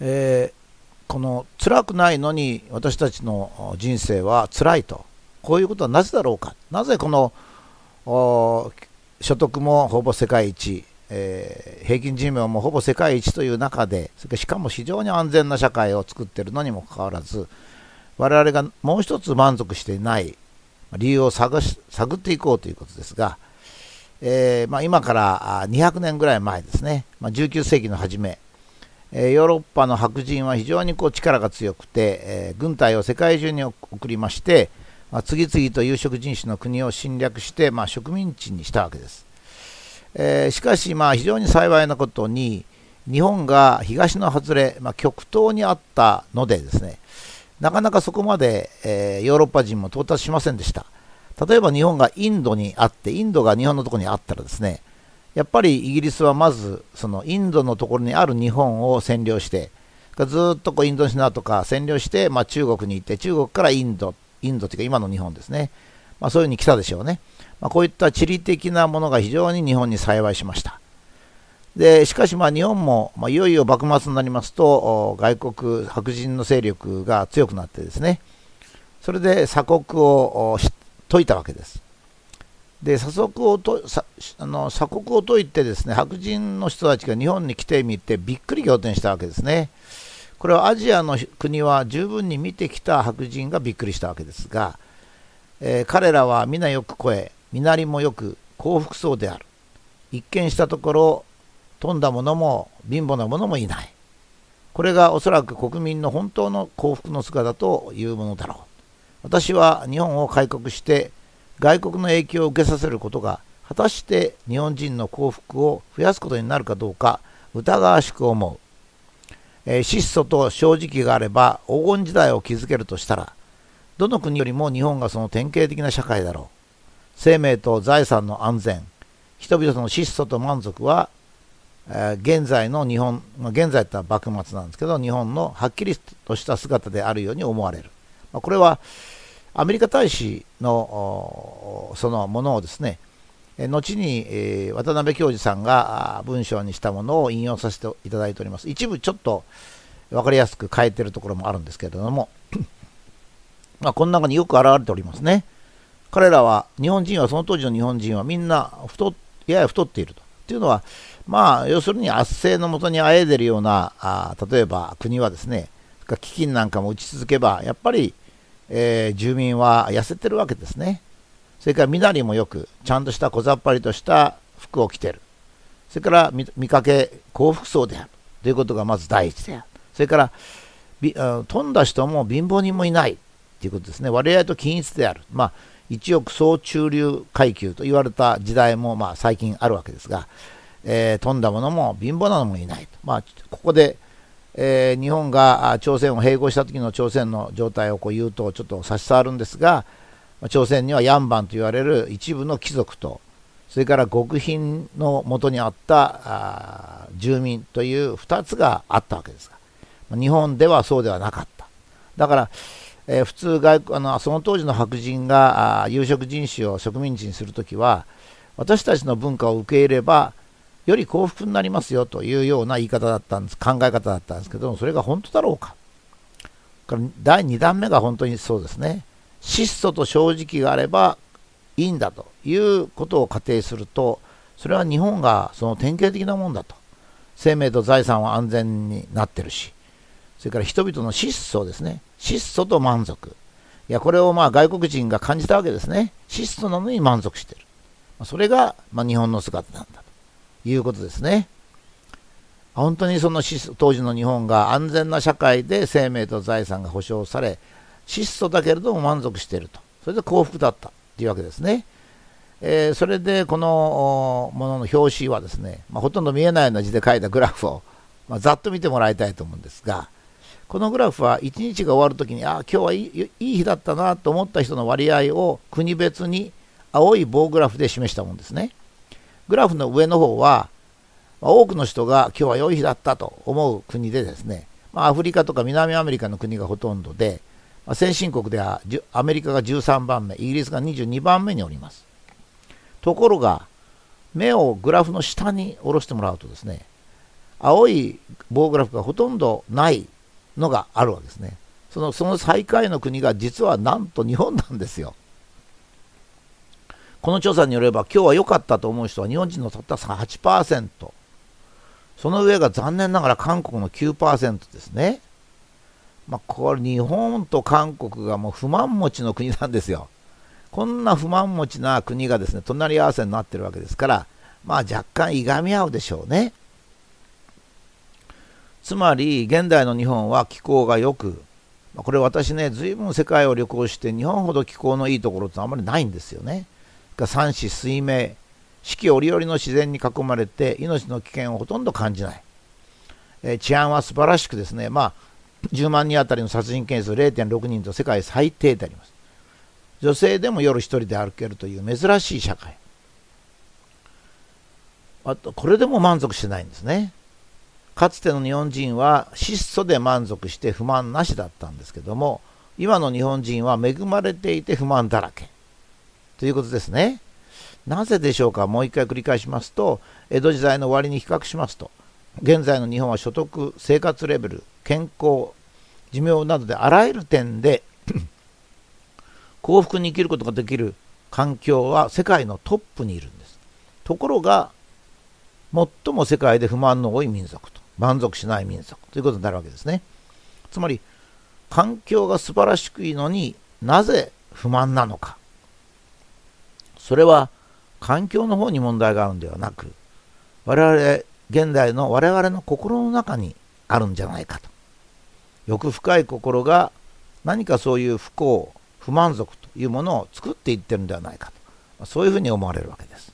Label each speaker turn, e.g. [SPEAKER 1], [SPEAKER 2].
[SPEAKER 1] えー、この辛くないのに私たちの人生は辛いと。こういうことはなぜだろうか。なぜこの所得もほぼ世界一、えー、平均寿命もほぼ世界一という中でしかも非常に安全な社会を作っているのにもかかわらず我々がもう一つ満足していない理由を探し探っていこうということですが、えー、まあ、今から200年ぐらい前ですね、まあ、19世紀の初め、え、ヨーロッパの白人は非常にこう力が強くて、え、軍隊を世界中に送りまして、まあ、次々と有色人種の国を侵略して、ま植民地にしたわけです。えしかし、まあ、非常に幸いなことに日本が東の外れ、ま極東にあったのでですねなかなかそこまで、えヨーロッパ人も到達しませんでした。例えば日本がインドにあって、インドが日本のとこにあったらですね、やっぱりイギリスはまずそのインドのところにある日本を占領してずっとこうインドシアとか占領して、まあ、中国に行って中国からインドインドというか今の日本ですね、まあ、そういうふうに来たでしょうね、まあ、こういった地理的なものが非常に日本に幸いしました。でしかしまあ日本も、まあ、いよいよ幕末になりますと外国白人の勢力が強くなってですね。それで鎖国を解いたわけです。で鎖国をとあの鎖国を解いてですね白人の人たちが日本に来てみてびっくり仰天したわけですね。これはアジアの国は十分に見てきた白人がびっくりしたわけですが、えー、彼らは皆よく声身なりもよく幸福そうである。一見したところ富んだ者も貧乏な者もいない。これがおそらく国民の本当の幸福の姿というものだろう。私は日本を開国して外国の影響を受けさせることが果たして日本人の幸福を増やすことになるかどうか疑わしく思う、えー、質素と正直があれば黄金時代を築けるとしたらどの国よりも日本がその典型的な社会だろう。生命と財産の安全人々の質素と満足は、えー、現在の日本、まあ、現在って幕末なんですけど日本のはっきりとした姿であるように思われる、まあ、これはアメリカ大使のそのものをですね、後に、渡辺教授さんが文章にしたものを引用させていただいております。一部ちょっと分かりやすく変えてるところもあるんですけれども、まあ、この中によく表れておりますね。彼らは、日本人は、その当時の日本人はみんな太やや太っていると。というのは、まあ、要するに圧政のもとにあえいでるようなあ、例えば国はですね、飢饉なんかも打ち続けば、やっぱりえー、住民は痩せてるわけですね。それから身なりもよく、ちゃんとした小ざっぱりとした服を着てる。それから見かけ幸福そうであるということがまず第一である。それからび富んだ人も貧乏人もいないということですね。割合と均一である。まあ、一億総中流階級と言われた時代もまあ最近あるわけですが、えー、富んだ者も貧乏なのもいないと。まあ、ここでえー、日本が朝鮮を併合した時の朝鮮の状態をこう言うとちょっと差し障るんですが朝鮮にはヤンバンと言われる一部の貴族とそれから極貧のもとにあった住民という2つがあったわけですが日本ではそうではなかった。だから、えー、普通外あのその当時の白人が有色人種を植民地にするときは私たちの文化を受け入れればより幸福になりますよというような言い方だったんです、考え方だったんですけども、それが本当だろうか。第2弾目が本当にそうですね。質素と正直があればいいんだということを仮定すると、それは日本がその典型的なもんだと。生命と財産は安全になってるし、それから人々の質素ですね。質素と満足。いや、これをまあ外国人が感じたわけですね。質素なのに満足してる。それがま日本の姿なんだ。いうことですね。本当にその当時の日本が安全な社会で生命と財産が保障され、質素だけれども満足していると。それで幸福だったというわけですね。えー、それでこのものの表紙はですね、まあ、ほとんど見えないような字で書いたグラフを、まあ、ざっと見てもらいたいと思うんですが、このグラフは1日が終わるときに、ああ、今日はいいいい日だったなと思った人の割合を国別に青い棒グラフで示したものですね。グラフの上の方は、ま、多くの人が今日は良い日だったと思う国でですね、ま、アフリカとか南アメリカの国がほとんどで、ま、先進国ではアメリカが13番目、イギリスが22番目におります。ところが、目をグラフの下に下ろしてもらうとですね、青い棒グラフがほとんどないのがあるわけですね。そのその最下位の国が実はなんと日本なんですよ。この調査によれば今日は良かったと思う人は日本人のたった8%その上が残念ながら韓国の9%ですね。まあ、これ日本と韓国がもう不満持ちの国なんですよ。こんな不満持ちな国がですね隣り合わせになってるわけですから、まあ、若干いがみ合うでしょうね。つまり現代の日本は気候がよくこれ私ね随分世界を旅行して日本ほど気候のいいところってあんまりないんですよね。が三子水明四季折々の自然に囲まれて命の危険をほとんど感じない、え、治安は素晴らしくですねまあ10万人当たりの殺人件数0.6人と世界最低であります。女性でも夜一人で歩けるという珍しい社会。あとこれでも満足してないんですね。かつての日本人は質素で満足して不満なしだったんですけども今の日本人は恵まれていて不満だらけ。ということですね。なぜでしょうか？もう一回繰り返しますと江戸時代の終わりに比較しますと現在の日本は所得生活レベル健康寿命などであらゆる点で 幸福に生きることができる環境は世界のトップにいるんです。ところが最も世界で不満の多い民族と満足しない民族ということになるわけですね。つまり環境が素晴らしくいいのになぜ不満なのか。それは環境の方に問題があるんではなく我々現代の我々の心の中にあるんじゃないかと。欲深い心が何かそういう不幸不満足というものを作っていってるんではないかと。そういうふうに思われるわけです。